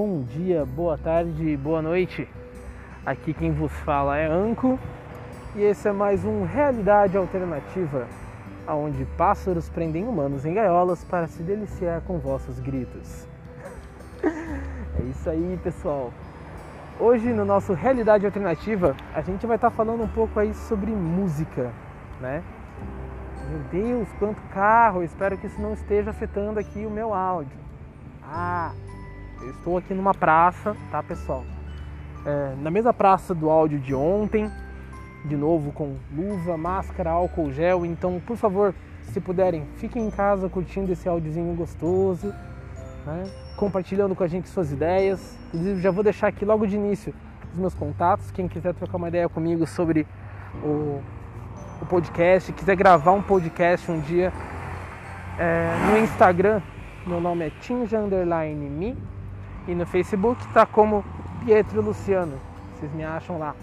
bom dia, boa tarde, boa noite. Aqui quem vos fala é Anco e esse é mais um Realidade Alternativa, onde pássaros prendem humanos em gaiolas para se deliciar com vossos gritos. É isso aí, pessoal. Hoje no nosso Realidade Alternativa a gente vai estar falando um pouco aí sobre música, né? Meu Deus, quanto carro! Espero que isso não esteja afetando aqui o meu áudio. Ah, eu estou aqui numa praça, tá, pessoal? É, na mesma praça do áudio de ontem, de novo com luva, máscara, álcool gel. Então, por favor, se puderem, fiquem em casa curtindo esse áudiozinho gostoso, né? compartilhando com a gente suas ideias. Inclusive, já vou deixar aqui logo de início os meus contatos. Quem quiser trocar uma ideia comigo sobre o, o podcast, quiser gravar um podcast um dia é, no Instagram, meu nome é tinja_me e no Facebook tá como Pietro Luciano. Vocês me acham lá.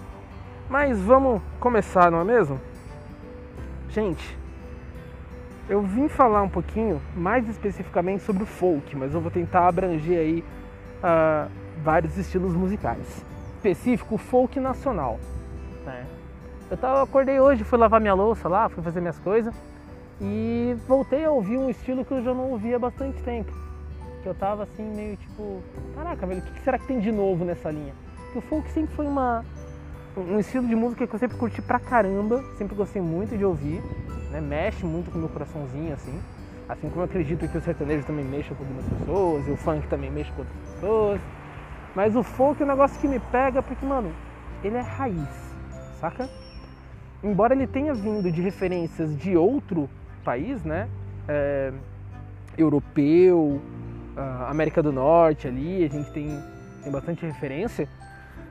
Mas vamos começar, não é mesmo? Gente, eu vim falar um pouquinho mais especificamente sobre o folk, mas eu vou tentar abranger aí uh, vários estilos musicais. Específico, o folk nacional. Né? Eu tava, acordei hoje, fui lavar minha louça lá, fui fazer minhas coisas e voltei a ouvir um estilo que eu já não ouvia há bastante tempo. Que eu tava assim meio tipo, caraca, velho, o que será que tem de novo nessa linha? Porque o folk sempre foi uma, um estilo de música que eu sempre curti pra caramba, sempre gostei muito de ouvir, né? Mexe muito com o meu coraçãozinho, assim. Assim como eu acredito que o sertanejo também mexe com algumas pessoas, e o funk também mexe com outras pessoas. Mas o folk é um negócio que me pega porque, mano, ele é raiz, saca? Embora ele tenha vindo de referências de outro país, né? É, europeu, América do Norte ali, a gente tem, tem bastante referência,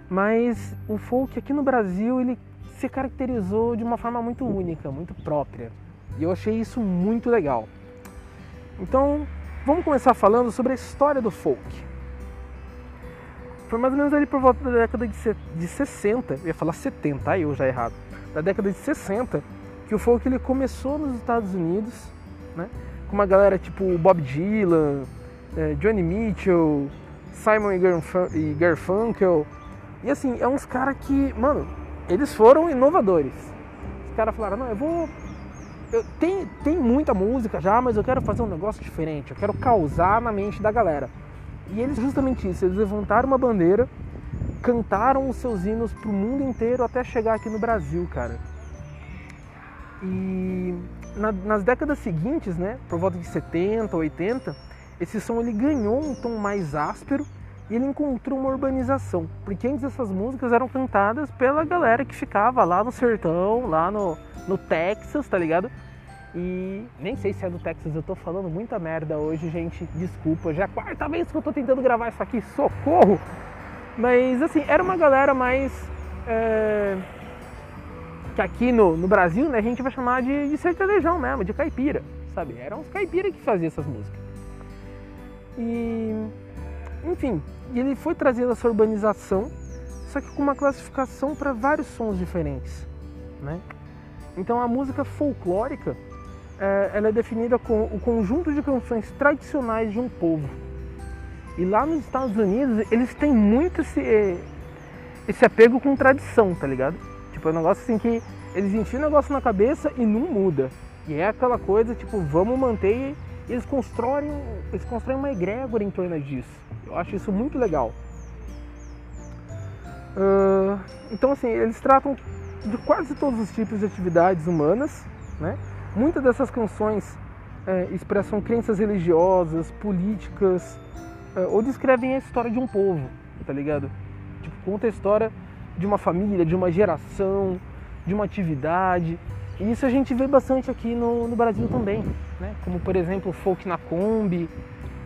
mas o folk aqui no Brasil ele se caracterizou de uma forma muito única, muito própria. E eu achei isso muito legal. Então, vamos começar falando sobre a história do folk. Foi mais ou menos ali por volta da década de 60, eu ia falar 70, aí eu já errado. Da década de 60, que o folk ele começou nos Estados Unidos, né? Com uma galera tipo Bob Dylan, Johnny Mitchell, Simon e Garfunkel. E assim, é uns caras que, mano, eles foram inovadores. Os caras falaram, não, eu vou. Eu, tem, tem muita música já, mas eu quero fazer um negócio diferente, eu quero causar na mente da galera. E eles justamente isso, eles levantaram uma bandeira, cantaram os seus hinos pro mundo inteiro até chegar aqui no Brasil, cara. E na, nas décadas seguintes, né, por volta de 70, 80, esse som ele ganhou um tom mais áspero e ele encontrou uma urbanização, porque antes essas músicas eram cantadas pela galera que ficava lá no sertão, lá no, no Texas, tá ligado? E nem sei se é do Texas, eu tô falando muita merda hoje, gente, desculpa, já é a quarta vez que eu tô tentando gravar isso aqui, socorro! Mas assim, era uma galera mais. É... que aqui no, no Brasil, né, a gente vai chamar de, de sertanejão mesmo, de caipira, sabe? Eram os caipira que faziam essas músicas. E, enfim, ele foi trazendo essa urbanização, só que com uma classificação para vários sons diferentes, né? Então a música folclórica, é, ela é definida com o conjunto de canções tradicionais de um povo. E lá nos Estados Unidos, eles têm muito esse, esse apego com tradição, tá ligado? Tipo, é um negócio assim que eles enfiam o negócio na cabeça e não muda. E é aquela coisa, tipo, vamos manter eles constroem, eles constroem uma egrégora em torno disso. Eu acho isso muito legal. Uh, então, assim, eles tratam de quase todos os tipos de atividades humanas. Né? Muitas dessas canções é, expressam crenças religiosas, políticas, é, ou descrevem a história de um povo, tá ligado? Tipo, conta a história de uma família, de uma geração, de uma atividade. E isso a gente vê bastante aqui no, no Brasil também, né? como por exemplo Folk na Kombi,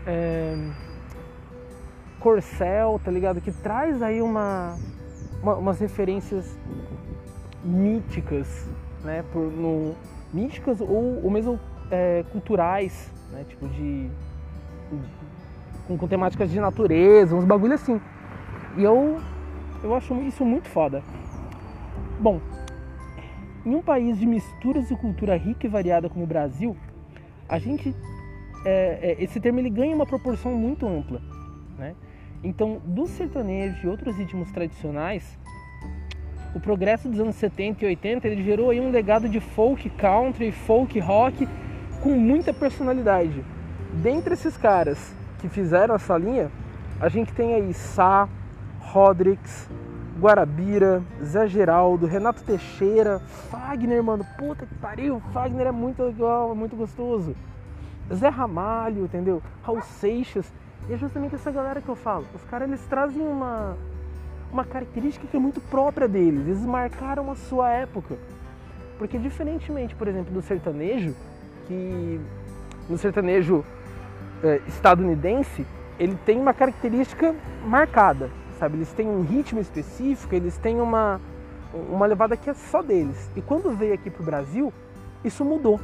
é, Corcel, tá ligado? Que traz aí uma, uma umas referências míticas, né? Por, no, míticas ou, ou mesmo é, culturais, né? Tipo de. Com, com temáticas de natureza, uns bagulho assim. E eu, eu acho isso muito foda. Bom, em um país de misturas de cultura rica e variada como o Brasil, a gente é, é, esse termo ele ganha uma proporção muito ampla, né? Então, do sertanejo e outros ritmos tradicionais, o progresso dos anos 70 e 80 ele gerou aí um legado de folk country, folk rock com muita personalidade. Dentre esses caras que fizeram essa linha, a gente tem aí Sá, Rodrigues, Guarabira, Zé Geraldo, Renato Teixeira, Fagner, mano, puta que pariu, Fagner é muito legal, é muito gostoso. Zé Ramalho, entendeu? Raul Seixas. E é justamente essa galera que eu falo. Os caras eles trazem uma, uma característica que é muito própria deles. Eles marcaram a sua época. Porque diferentemente, por exemplo, do sertanejo, que no sertanejo é, estadunidense, ele tem uma característica marcada, sabe? Eles têm um ritmo específico, eles têm uma, uma levada que é só deles. E quando veio aqui para o Brasil, isso mudou.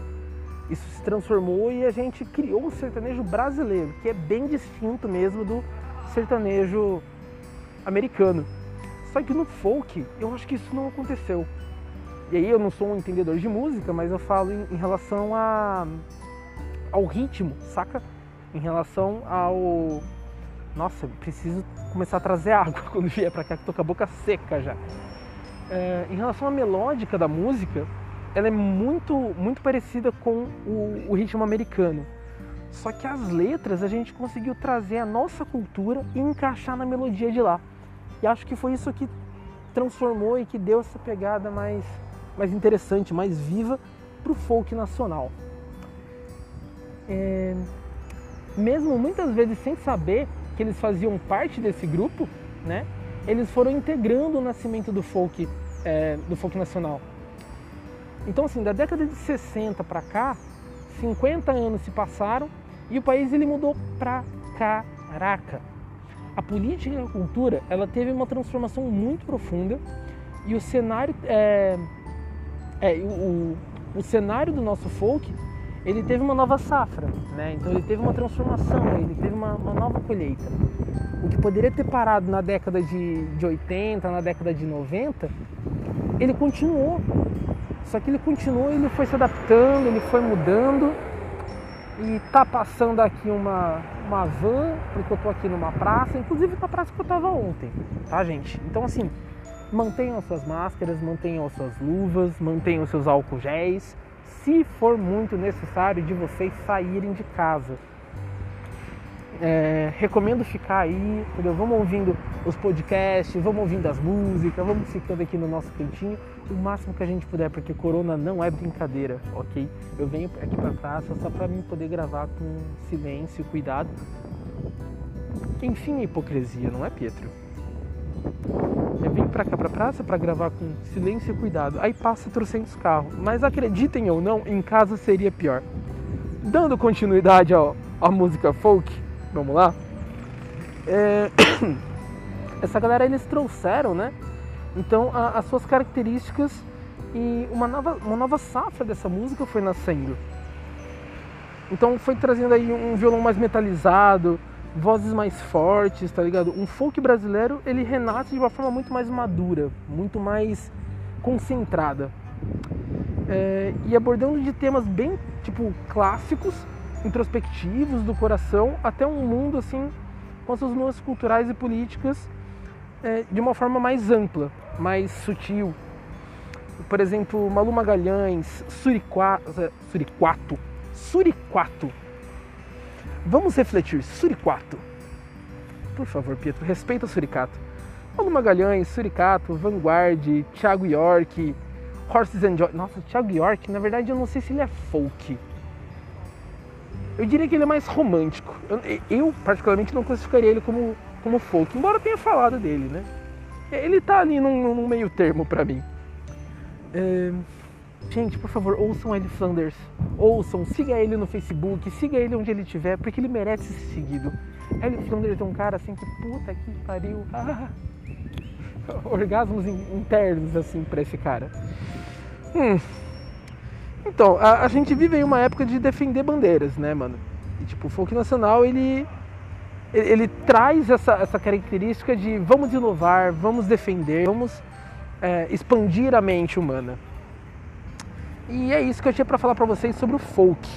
Isso se transformou e a gente criou o sertanejo brasileiro, que é bem distinto mesmo do sertanejo americano. Só que no folk, eu acho que isso não aconteceu. E aí eu não sou um entendedor de música, mas eu falo em, em relação a, ao ritmo, saca? Em relação ao. Nossa, preciso começar a trazer água quando vier pra cá, que tô com a boca seca já. É, em relação à melódica da música, ela é muito, muito parecida com o, o ritmo americano. Só que as letras a gente conseguiu trazer a nossa cultura e encaixar na melodia de lá. E acho que foi isso que transformou e que deu essa pegada mais mais interessante, mais viva para o folk nacional. É... Mesmo muitas vezes sem saber que eles faziam parte desse grupo, né? Eles foram integrando o nascimento do folk, é, do folk nacional. Então, assim, da década de 60 para cá, 50 anos se passaram e o país ele mudou pra caraca. A política e a cultura ela teve uma transformação muito profunda e o cenário é, é, o, o cenário do nosso folk, ele teve uma nova safra, né? Então ele teve uma transformação, ele teve uma, uma nova colheita. O que poderia ter parado na década de, de 80, na década de 90, ele continuou. Só que ele continuou, ele foi se adaptando, ele foi mudando. E tá passando aqui uma, uma van, porque eu tô aqui numa praça, inclusive na praça que eu tava ontem, tá gente? Então assim, mantenham suas máscaras, mantenham suas luvas, mantenham seus álcool géis, se for muito necessário de vocês saírem de casa. É, recomendo ficar aí, entendeu? Vamos ouvindo os podcasts, vamos ouvindo as músicas, vamos ficando aqui no nosso cantinho o máximo que a gente puder, porque corona não é brincadeira, ok? Eu venho aqui pra praça só para mim poder gravar com silêncio cuidado. Enfim, hipocrisia, não é, Pietro? Eu vim pra cá pra praça para gravar com silêncio e cuidado. Aí passa trocentos carros. Mas acreditem ou não, em casa seria pior. Dando continuidade ao, à música folk, vamos lá. É... Essa galera eles trouxeram, né? Então a, as suas características e uma nova, uma nova safra dessa música foi nascendo. Então foi trazendo aí um violão mais metalizado, vozes mais fortes, tá ligado? Um folk brasileiro, ele renasce de uma forma muito mais madura, muito mais concentrada. É, e abordando de temas bem, tipo, clássicos, introspectivos, do coração, até um mundo, assim, com suas nuances culturais e políticas é, de uma forma mais ampla, mais sutil. Por exemplo, Malu Magalhães, Suriquato, Suriquato, Suriquato Vamos refletir. Suricato. Por favor, Pietro, respeita o Suricato. Paulo Magalhães, Suricato, Vanguard, Thiago York, Horses and Joy. Nossa, Thiago York, na verdade eu não sei se ele é folk. Eu diria que ele é mais romântico. Eu, eu particularmente, não classificaria ele como, como folk, embora tenha falado dele, né? Ele tá ali num, num meio termo para mim. É... Gente, por favor, ouçam L Flanders. Ouçam, siga ele no Facebook, siga ele onde ele estiver, porque ele merece ser seguido. L Flanders é um cara assim que puta que pariu. Ah, orgasmos internos assim para esse cara. Hum. Então, a, a, gente vive em uma época de defender bandeiras, né, mano? E, tipo, o folk nacional, ele, ele, ele traz essa, essa característica de vamos inovar, vamos defender, vamos é, expandir a mente humana. E é isso que eu tinha para falar para vocês sobre o folk,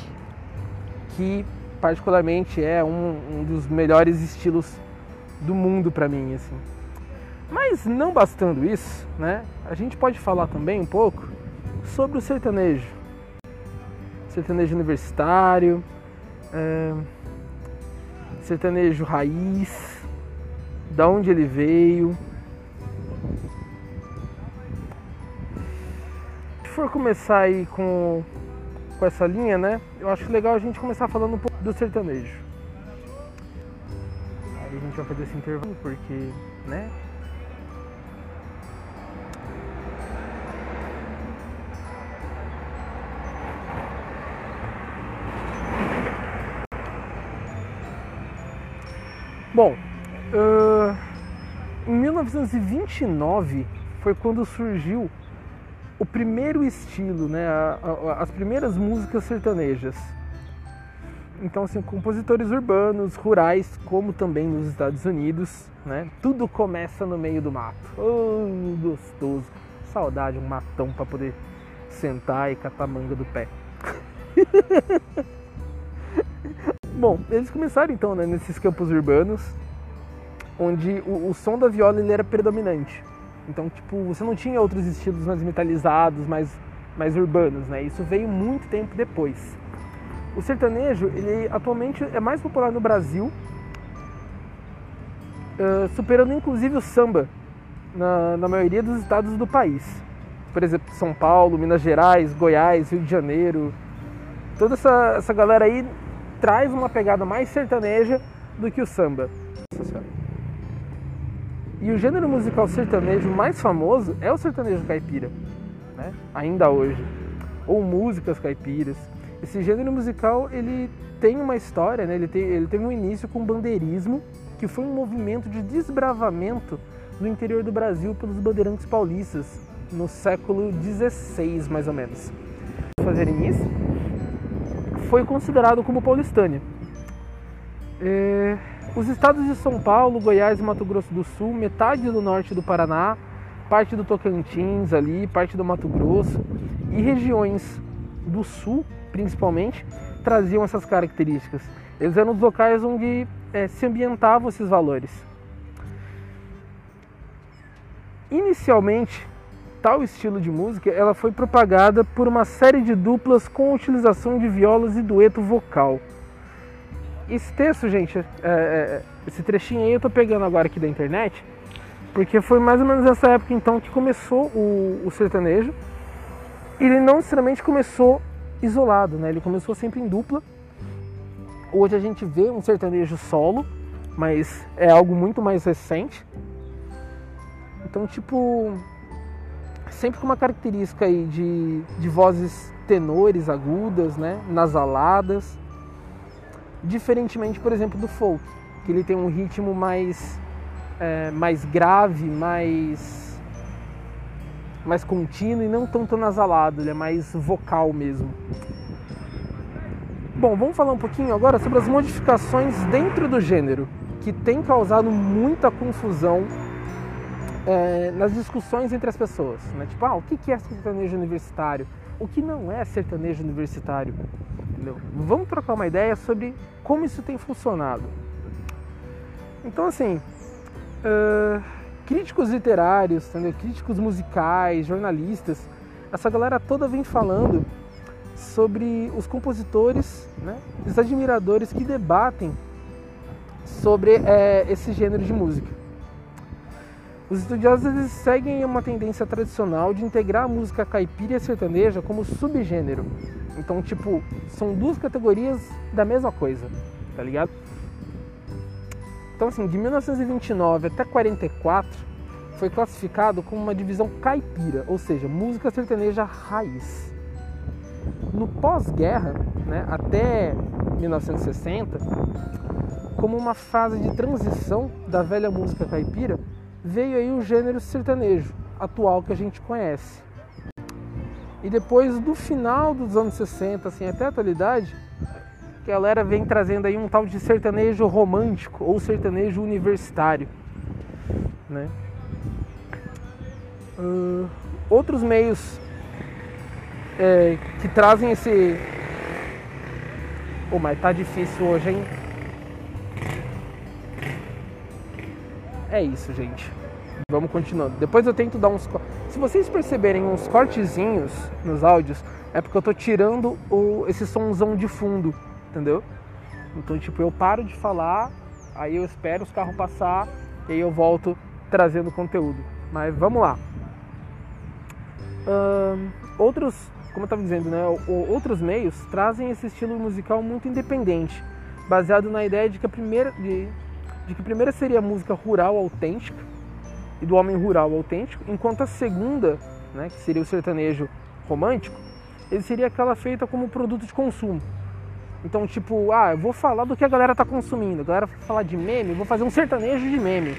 que particularmente é um, um dos melhores estilos do mundo para mim, assim. Mas não bastando isso, né? A gente pode falar também um pouco sobre o sertanejo. Sertanejo universitário, é, sertanejo raiz, da onde ele veio. For começar aí com, com essa linha, né? Eu acho legal a gente começar falando um pouco do sertanejo. Aí a gente vai fazer esse intervalo porque, né? Bom, uh, em 1929 foi quando surgiu o primeiro estilo, né, a, a, as primeiras músicas sertanejas. Então, assim, compositores urbanos, rurais, como também nos Estados Unidos, né, tudo começa no meio do mato. Oh, gostoso! Saudade, um matão para poder sentar e catar manga do pé. Bom, eles começaram então né, nesses campos urbanos, onde o, o, som da viola ele era predominante. Então, tipo, você não tinha outros estilos mais metalizados, mais, mais urbanos, né? Isso veio muito tempo depois. O sertanejo, ele atualmente é mais popular no Brasil, uh, superando inclusive o samba na, na maioria dos estados do país. Por exemplo, São Paulo, Minas Gerais, Goiás, Rio de Janeiro. Toda essa, essa galera aí traz uma pegada mais sertaneja do que o samba. E o gênero musical sertanejo mais famoso é o sertanejo caipira, né? ainda hoje, ou músicas caipiras. Esse gênero musical ele tem uma história, né? ele, tem, ele teve um início com o bandeirismo, que foi um movimento de desbravamento no interior do Brasil pelos bandeirantes paulistas no século XVI, mais ou menos. Fazerem isso, foi considerado como paulistânia. É, os estados de São Paulo, Goiás e Mato Grosso do Sul, metade do norte do Paraná, parte do Tocantins ali, parte do Mato Grosso e regiões do sul, principalmente, traziam essas características. Eles eram os locais onde é, se ambientavam esses valores. Inicialmente, tal estilo de música ela foi propagada por uma série de duplas com utilização de violas e dueto vocal. Esse texto, gente, é, é, esse trechinho aí eu tô pegando agora aqui da internet, porque foi mais ou menos nessa época então que começou o, o sertanejo. Ele não necessariamente começou isolado, né? Ele começou sempre em dupla. Hoje a gente vê um sertanejo solo, mas é algo muito mais recente. Então, tipo, sempre com uma característica aí de, de vozes tenores, agudas, né, nasaladas, diferentemente, por exemplo, do folk, que ele tem um ritmo mais, é, mais grave, mais, mais contínuo e não tanto nasalado, ele é mais vocal mesmo. Bom, vamos falar um pouquinho agora sobre as modificações dentro do gênero, que tem causado muita confusão é, nas discussões entre as pessoas. Né? Tipo, ah, o que é sertanejo universitário? O que não é sertanejo universitário? Entendeu? Vamos trocar uma ideia sobre como isso tem funcionado. Então, assim, uh, críticos literários, entendeu? críticos musicais, jornalistas, essa galera toda vem falando sobre os compositores, né? os admiradores que debatem sobre é, esse gênero de música. Os estudiosos seguem uma tendência tradicional de integrar a música caipira e sertaneja como subgênero. Então, tipo, são duas categorias da mesma coisa, tá ligado? Então, assim, de 1929 até 44 foi classificado como uma divisão caipira, ou seja, música sertaneja raiz. No pós-guerra, né, até 1960, como uma fase de transição da velha música caipira veio aí o gênero sertanejo atual que a gente conhece. E depois do final dos anos 60, assim, até a atualidade, a galera vem trazendo aí um tal de sertanejo romântico ou sertanejo universitário, né? Uh, outros meios é, que trazem esse... Oh, mas tá difícil hoje, hein? é isso, gente. Vamos continuando. Depois eu tento dar uns. Se vocês perceberem uns cortezinhos nos áudios, é porque eu tô tirando o, esse somzão de fundo, entendeu? Então, tipo, eu paro de falar, aí eu espero os carros passar e aí eu volto trazendo conteúdo. Mas vamos lá. outros, como eu estava dizendo, né, outros meios trazem esse estilo musical muito independente, baseado na ideia de que a primeira, de, de que a primeira seria música rural autêntica e do homem rural autêntico, enquanto a segunda, né, que seria o sertanejo romântico, ele seria aquela feita como produto de consumo. Então, tipo, ah, eu vou falar do que a galera tá consumindo. A galera vai falar de meme, vou fazer um sertanejo de meme.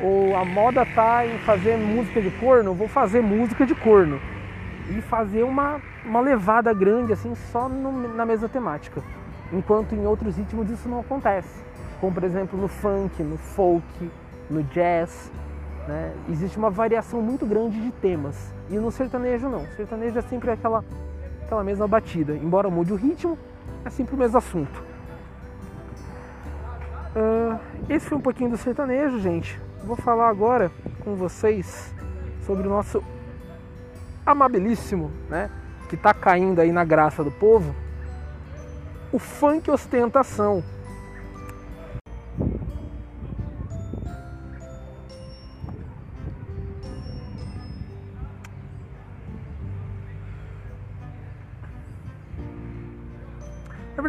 Ou a moda tá em fazer música de corno, vou fazer música de corno. E fazer uma, uma levada grande, assim, só no, na mesma temática. Enquanto em outros ritmos isso não acontece. Como, por exemplo, no funk, no folk, no jazz. Né? Existe uma variação muito grande de temas. E no sertanejo não. O sertanejo é sempre aquela, aquela mesma batida. Embora mude o ritmo, é sempre o mesmo assunto. Uh, esse foi um pouquinho do sertanejo, gente. Vou falar agora com vocês sobre o nosso amabilíssimo, né? Que está caindo aí na graça do povo. O funk ostentação.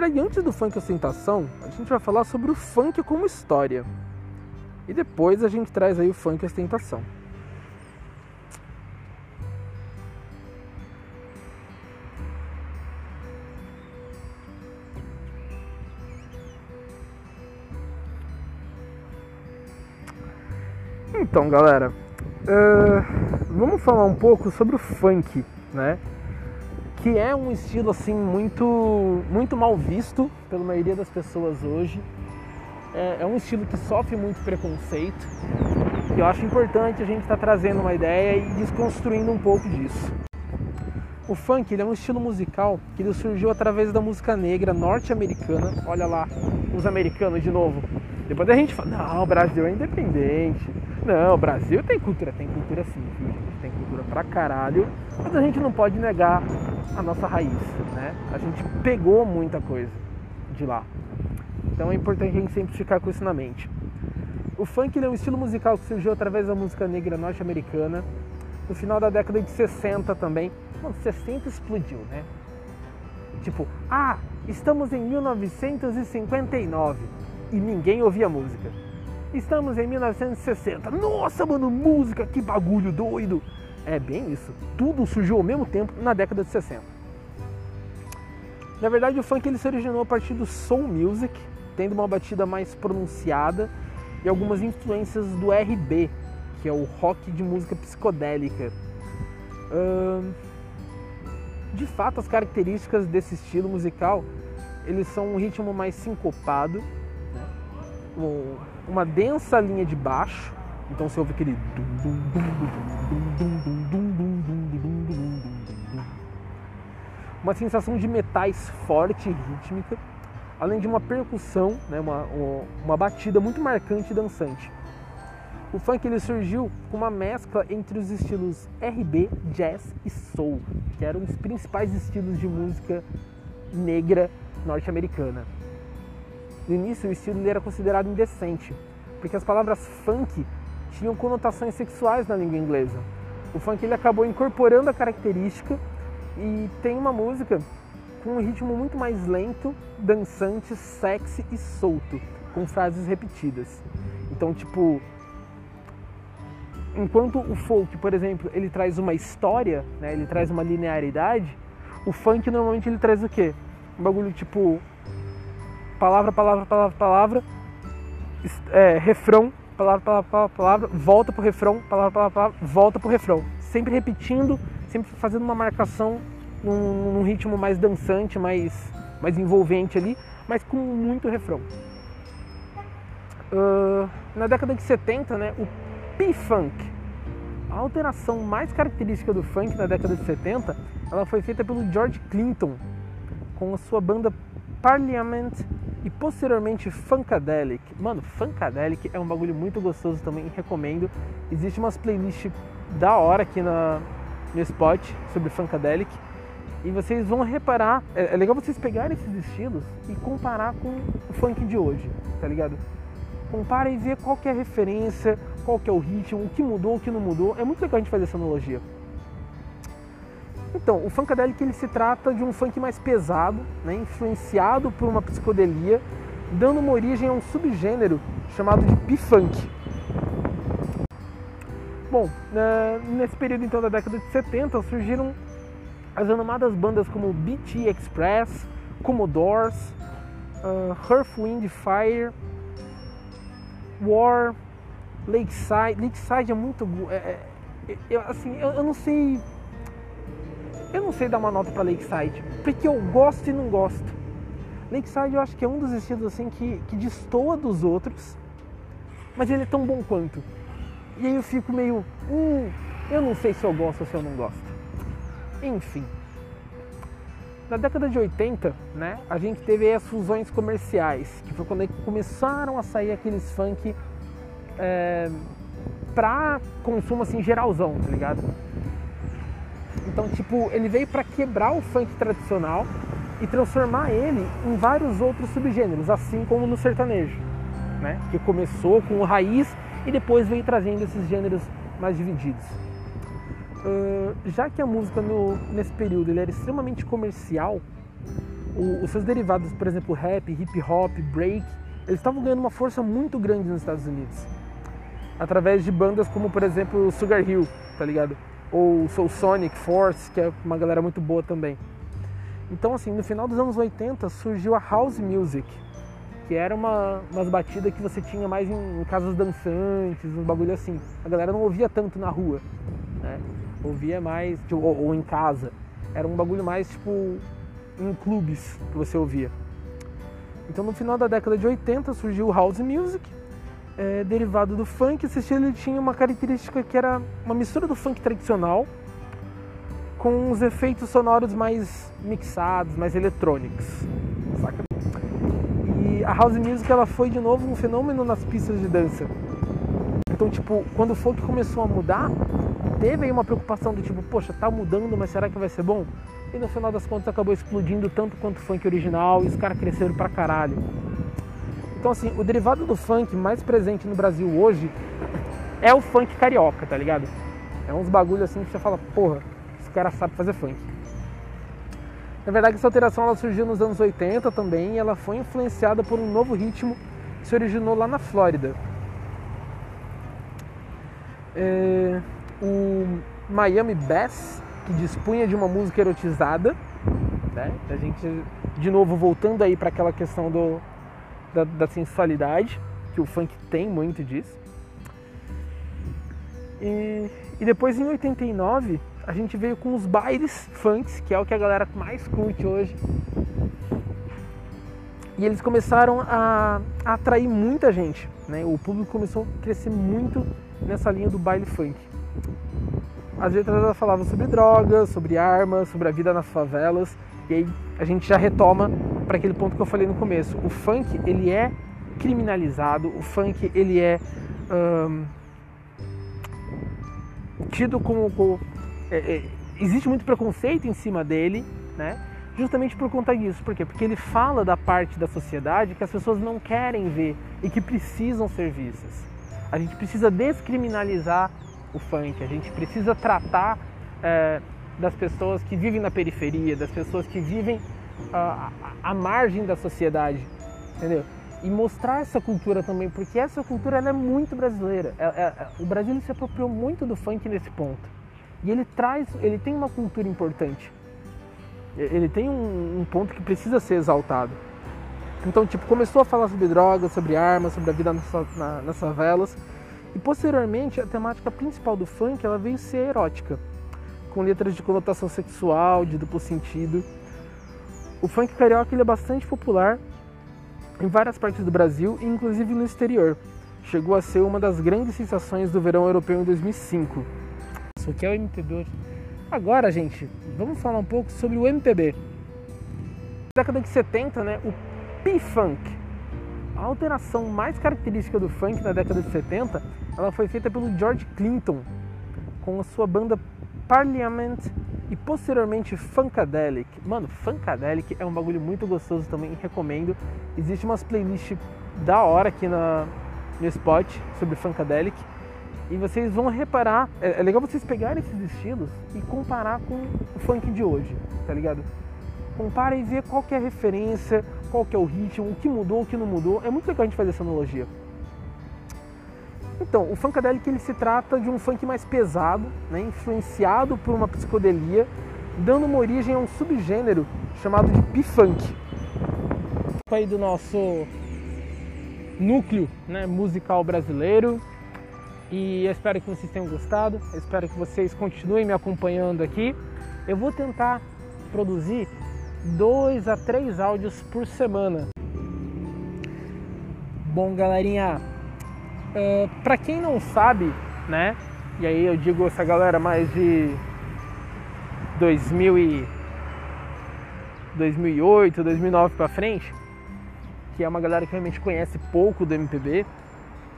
Verdade, antes do funk ostentação, a gente vai falar sobre o funk como história. E depois a gente traz aí o funk ostentação. Então, galera, uh, vamos falar um pouco sobre o funk, né? Que é um estilo assim muito muito mal visto pela maioria das pessoas hoje. É, é um estilo que sofre muito preconceito. E eu acho importante a gente estar tá trazendo uma ideia e desconstruindo um pouco disso. O funk é um estilo musical que ele surgiu através da música negra norte-americana. Olha lá, os americanos de novo. Depois a gente fala, não, o Brasil é independente. Não, o Brasil tem cultura, tem cultura sim. Tem cultura pra caralho. Mas a gente não pode negar a nossa raiz, né? A gente pegou muita coisa de lá. Então é importante a gente sempre ficar com isso na mente. O funk é um estilo musical que surgiu através da música negra norte-americana no final da década de 60 também. Mano, 60 explodiu, né? Tipo, ah, estamos em 1959 e ninguém ouvia música. Estamos em 1960. Nossa, mano, música, que bagulho doido. É bem isso. Tudo surgiu ao mesmo tempo na década de 60. Na verdade, o funk ele se originou a partir do soul music, tendo uma batida mais pronunciada e algumas influências do RB, que é o rock de música psicodélica. de fato, as características desse estilo musical, eles são um ritmo mais sincopado, né? uma densa linha de baixo, então você ouve aquele uma sensação de metais forte e rítmica, além de uma percussão, né, uma, uma batida muito marcante e dançante. O funk ele surgiu com uma mescla entre os estilos RB, jazz e soul, que eram os principais estilos de música negra norte-americana. No início, o estilo era considerado indecente, porque as palavras funk tinham conotações sexuais na língua inglesa. O funk ele acabou incorporando a característica e tem uma música com um ritmo muito mais lento, dançante, sexy e solto, com frases repetidas. Então, tipo, enquanto o folk, por exemplo, ele traz uma história, né, ele traz uma linearidade, o funk normalmente ele traz o quê? Um bagulho tipo palavra, palavra, palavra, palavra, é, refrão, palavra, palavra, palavra, palavra, volta pro refrão, palavra, palavra, palavra, volta pro refrão. Sempre repetindo, sempre fazendo uma marcação num, num ritmo mais dançante, mais, mais envolvente ali, mas com muito refrão. Uh, na década de 70, né, o P-Funk, a alteração mais característica do funk na década de 70, ela foi feita pelo George Clinton com a sua banda Parliament e posteriormente Funkadelic. Mano, Funkadelic é um bagulho muito gostoso também, recomendo. Existe umas playlists da hora aqui na, no Spot sobre Funkadelic. E vocês vão reparar, é, é legal vocês pegarem esses estilos e comparar com o funk de hoje, tá ligado? Compara e vê qual é a referência, qual é o ritmo, o que mudou, o que não mudou. É muito legal a gente fazer essa analogia. Então, o funkadelic ele se trata de um funk mais pesado, né, influenciado por uma psicodelia, dando uma origem a um subgênero chamado de P-funk. Bom, nesse período então da década de 70 surgiram as renomadas bandas como BT Express, Commodores, uh, Earth, Wind Fire, War, Lakeside. Lakeside é muito. É, é, eu, assim, eu, eu, não sei. Eu não sei dar uma nota para Lakeside, porque eu gosto e não gosto. Lakeside eu acho que é um dos estilos assim que, que destoa dos outros, mas ele é tão bom quanto. E aí eu fico meio. Hum, eu não sei se eu gosto ou se eu não gosto. Enfim. Na década de 80, né, a gente teve as fusões comerciais, que foi quando começaram a sair aqueles funk é, pra consumo assim geralzão, tá ligado? Então, tipo, ele veio para quebrar o funk tradicional e transformar ele em vários outros subgêneros, assim como no sertanejo, né? Que começou com o raiz e depois veio trazendo esses gêneros mais divididos. Uh, já que a música no, nesse período ele era extremamente comercial, o, os seus derivados, por exemplo, rap, hip hop, break, eles estavam ganhando uma força muito grande nos Estados Unidos. Através de bandas como, por exemplo, Sugar Hill, tá ligado? Ou Soul Sonic, Force, que é uma galera muito boa também. Então, assim, no final dos anos 80 surgiu a House Music, que era uma, umas batidas que você tinha mais em, em casas dançantes, um bagulho assim. A galera não ouvia tanto na rua, né? Ouvia mais, tipo, ou, ou, em casa. Era um bagulho mais, tipo, em clubes que você ouvia. Então, no final da década de 80 surgiu o House Music, é, derivado do funk. Esse estilo tinha uma característica que era uma mistura do funk tradicional com os efeitos sonoros mais mixados, mais eletrônicos, saca? A house music ela foi de novo um fenômeno nas pistas de dança. Então, tipo, quando o funk começou a mudar, teve aí uma preocupação do tipo, poxa, tá mudando, mas será que vai ser bom? E no final das contas acabou explodindo tanto quanto o funk original e os caras cresceram pra caralho. Então, assim, o derivado do funk mais presente no Brasil hoje é o funk carioca, tá ligado? É uns bagulho assim que você fala, porra, esse cara sabe fazer funk. Na verdade, essa alteração ela surgiu nos anos 80 também e ela foi influenciada por um novo ritmo que se originou lá na Flórida. É, o Miami Bass, que dispunha de uma música erotizada, né? A gente, de novo, voltando aí para aquela questão do, da, da, sensualidade, que o funk tem muito disso. E, e depois, em 89, a gente veio com os bailes funks, que é o que a galera mais curte hoje. E eles começaram a, a atrair muita gente, né? O público começou a crescer muito nessa linha do baile funk. As letras elas falavam sobre drogas, sobre armas, sobre a vida nas favelas. E aí a gente já retoma para aquele ponto que eu falei no começo. O funk ele é criminalizado, o funk ele é tido como, existe muito preconceito em cima dele, né? Justamente por conta disso. Por quê? Porque ele fala da parte da sociedade que as pessoas não querem ver e que precisam ser vistas. A gente precisa descriminalizar o funk, a gente precisa tratar é, das pessoas que vivem na periferia, das pessoas que vivem à, à margem da sociedade, entendeu? E mostrar essa cultura também, porque essa cultura é muito brasileira. É, é, o Brasil se apropriou muito do funk nesse ponto. E ele traz, ele tem uma cultura importante. Ele tem um, um ponto que precisa ser exaltado. Então, tipo, começou a falar sobre drogas, sobre armas, sobre a vida nas, na, nas favelas. E posteriormente, a temática principal do funk ela veio ser erótica, com letras de conotação sexual, de duplo sentido. O funk carioca ele é bastante popular em várias partes do Brasil, inclusive no exterior. Chegou a ser uma das grandes sensações do verão europeu em 2005 isso que é o MPB Agora, gente, vamos falar um pouco sobre o MPB. Na década de 70, né, o P-Funk. A alteração mais característica do funk na década de 70, ela foi feita pelo George Clinton com a sua banda Parliament e posteriormente Funkadelic. Mano, Funkadelic é um bagulho muito gostoso também, recomendo. Existe umas playlists da hora aqui na, no Spot sobre Funkadelic. E vocês vão reparar, é, é legal vocês pegarem esses estilos e comparar com o funk de hoje, tá ligado? Compara e vê qual que é a referência, qual que é o ritmo, o que mudou, o que não mudou. É muito legal a gente fazer essa analogia. Então, o funkadelic ele se trata de um funk mais pesado, né, influenciado por uma psicodelia, dando uma origem a um subgênero chamado de P-funk. Aí do nosso núcleo né, musical brasileiro. E eu espero que vocês tenham gostado, eu espero que vocês continuem me acompanhando aqui. Eu vou tentar produzir dois a três áudios por semana. Bom, galerinha, uh, é, para quem não sabe, né? E aí eu digo essa galera mais de 2000 e 2008, 2009 para frente, que é uma galera que realmente conhece pouco do MPB,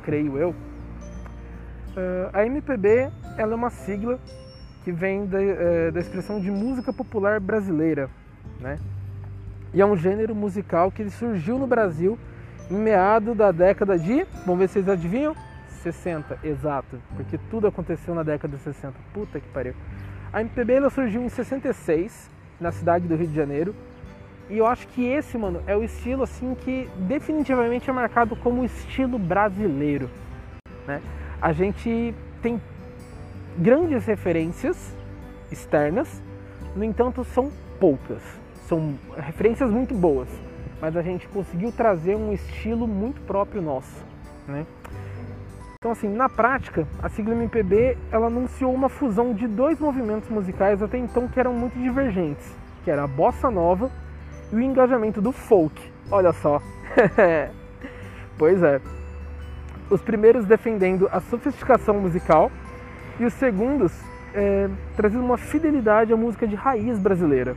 creio eu. Uh, a MPB ela é uma sigla que vem da, uh, da expressão de música popular brasileira, né? E é um gênero musical que surgiu no Brasil em meado da década de, vamos ver se vocês adivinham, 60, exato, porque tudo aconteceu na década de 60. Puta que pariu. A MPB ela surgiu em 66 na cidade do Rio de Janeiro e eu acho que esse, mano, é o estilo assim que definitivamente é marcado como estilo brasileiro, né? A gente tem grandes referências externas, no entanto, são poucas. São referências muito boas, mas a gente conseguiu trazer um estilo muito próprio nosso, né? Então, assim, na prática, a sigla MPB ela anunciou uma fusão de dois movimentos musicais até então que eram muito divergentes, que era a bossa nova e o engajamento do folk. Olha só. pois é. Os primeiros defendendo a sofisticação musical e os segundos é, trazendo uma fidelidade à música de raiz brasileira.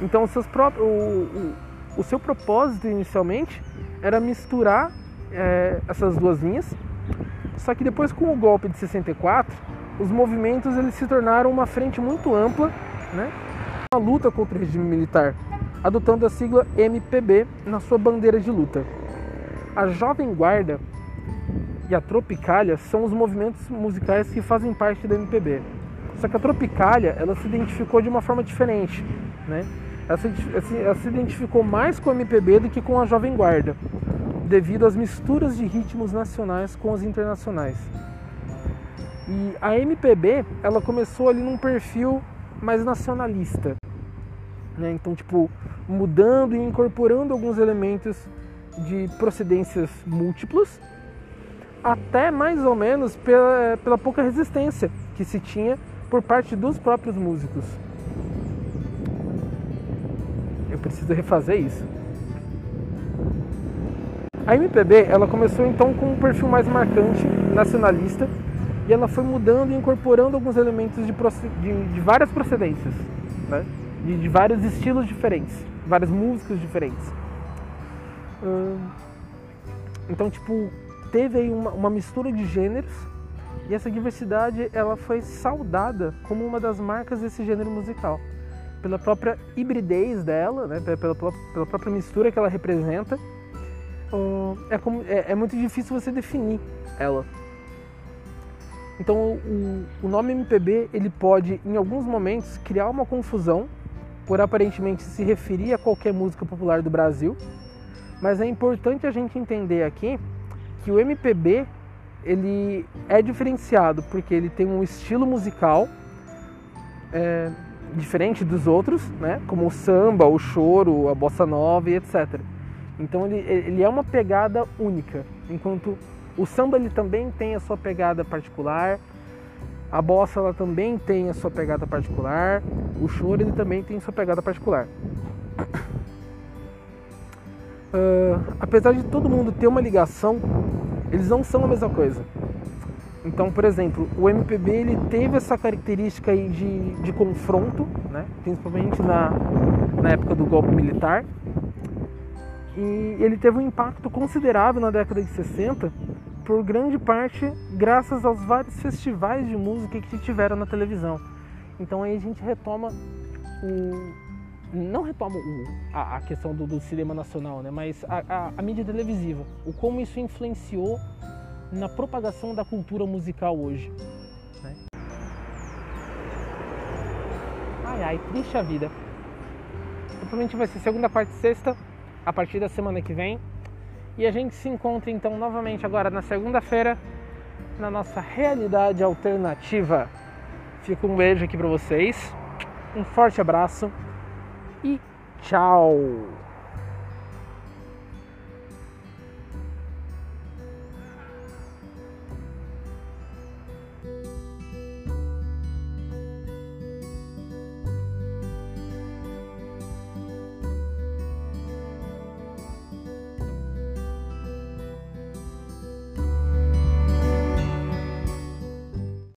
Então, o, o, o seu propósito inicialmente era misturar é, essas duas linhas, só que depois com o golpe de 64, os movimentos eles se tornaram uma frente muito ampla, né, uma luta contra o regime militar adotando a sigla MPB na sua bandeira de luta. A Jovem Guarda e a Tropicália são os movimentos musicais que fazem parte da MPB. Só que a Tropicália ela se identificou de uma forma diferente, né? Ela se, ela se identificou mais com a MPB do que com a Jovem Guarda, devido às misturas de ritmos nacionais com os internacionais. E a MPB ela começou ali num perfil mais nacionalista, né? Então, tipo, mudando e incorporando alguns elementos de procedências múltiplas, até mais ou menos pela, pela pouca resistência que se tinha por parte dos próprios músicos. Eu preciso refazer isso. A MPB ela começou então com um perfil mais marcante, nacionalista, e ela foi mudando e incorporando alguns elementos de, de, de várias procedências. Né? de, de vários estilos diferentes, várias músicas diferentes. então, tipo, teve aí uma, uma mistura de gêneros e essa diversidade ela foi saudada como uma das marcas desse gênero musical pela própria hibridez dela, né, pela, pela, pela própria mistura que ela representa. é, como, é, é, muito difícil você definir ela. Então o, o nome MPB ele pode em alguns momentos criar uma confusão por aparentemente se referir a qualquer música popular do Brasil, mas é importante a gente entender aqui que o MPB ele é diferenciado porque ele tem um estilo musical é, diferente dos outros, né? como o samba, o choro, a bossa nova e etc. Então ele, ele é uma pegada única, enquanto o samba ele também tem a sua pegada particular, a bossa ela também tem a sua pegada particular, o choro ele também tem sua pegada particular. Uh, apesar de todo mundo ter uma ligação, eles não são a mesma coisa. Então, por exemplo, o MPB ele teve essa característica aí de, de confronto, né? principalmente na, na época do golpe militar, E ele teve um impacto considerável na década de 60, por grande parte graças aos vários festivais de música que tiveram na televisão. Então aí a gente retoma o. Não retoma o, a, a, questão do, do, cinema nacional, né? mas a, a, a mídia televisiva. O como isso influenciou na propagação da cultura musical hoje. Né? Ai ai, triste a vida. Provavelmente vai ser segunda, quarta e sexta, a partir da semana que vem. E a gente se encontra então novamente agora na segunda-feira na nossa realidade alternativa. Fica um beijo aqui para vocês, um forte abraço e tchau!